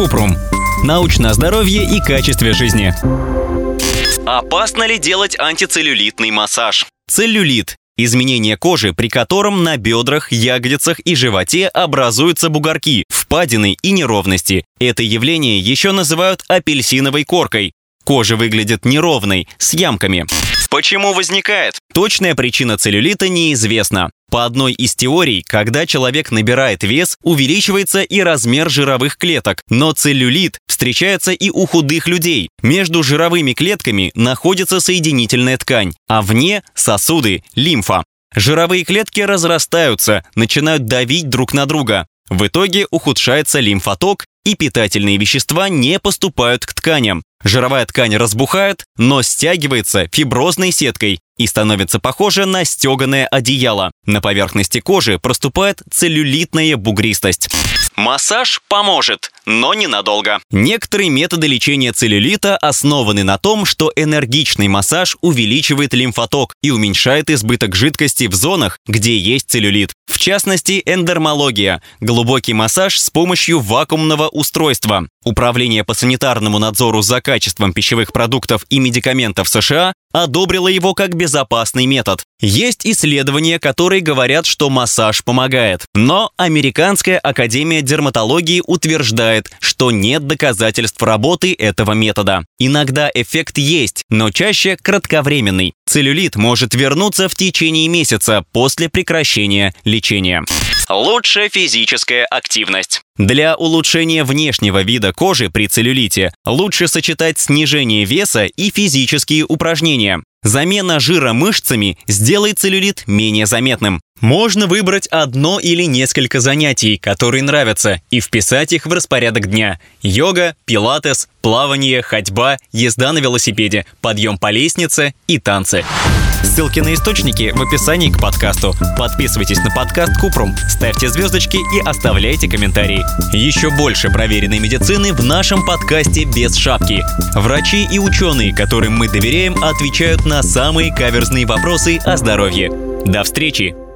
Купрум. Научное здоровье и качестве жизни. Опасно ли делать антицеллюлитный массаж? Целлюлит – изменение кожи, при котором на бедрах, ягодицах и животе образуются бугорки, впадины и неровности. Это явление еще называют апельсиновой коркой. Кожа выглядит неровной, с ямками. Почему возникает? Точная причина целлюлита неизвестна. По одной из теорий, когда человек набирает вес, увеличивается и размер жировых клеток. Но целлюлит встречается и у худых людей. Между жировыми клетками находится соединительная ткань, а вне – сосуды, лимфа. Жировые клетки разрастаются, начинают давить друг на друга. В итоге ухудшается лимфоток, и питательные вещества не поступают к тканям. Жировая ткань разбухает, но стягивается фиброзной сеткой и становится похожа на стеганое одеяло. На поверхности кожи проступает целлюлитная бугристость. Массаж поможет, но ненадолго. Некоторые методы лечения целлюлита основаны на том, что энергичный массаж увеличивает лимфоток и уменьшает избыток жидкости в зонах, где есть целлюлит. В частности, эндермология – глубокий массаж с помощью вакуумного устройства. Управление по санитарному надзору за качеством пищевых продуктов и медикаментов США одобрило его как безопасный метод. Есть исследования, которые говорят, что массаж помогает. Но Американская академия дерматологии утверждает, что нет доказательств работы этого метода. Иногда эффект есть, но чаще кратковременный. Целлюлит может вернуться в течение месяца после прекращения лечения. Лучшая физическая активность. Для улучшения внешнего вида кожи при целлюлите лучше сочетать снижение веса и физические упражнения. Замена жира мышцами сделает целлюлит менее заметным. Можно выбрать одно или несколько занятий, которые нравятся, и вписать их в распорядок дня. Йога, пилатес, плавание, ходьба, езда на велосипеде, подъем по лестнице и танцы. Ссылки на источники в описании к подкасту. Подписывайтесь на подкаст Купрум, ставьте звездочки и оставляйте комментарии. Еще больше проверенной медицины в нашем подкасте «Без шапки». Врачи и ученые, которым мы доверяем, отвечают на самые каверзные вопросы о здоровье. До встречи!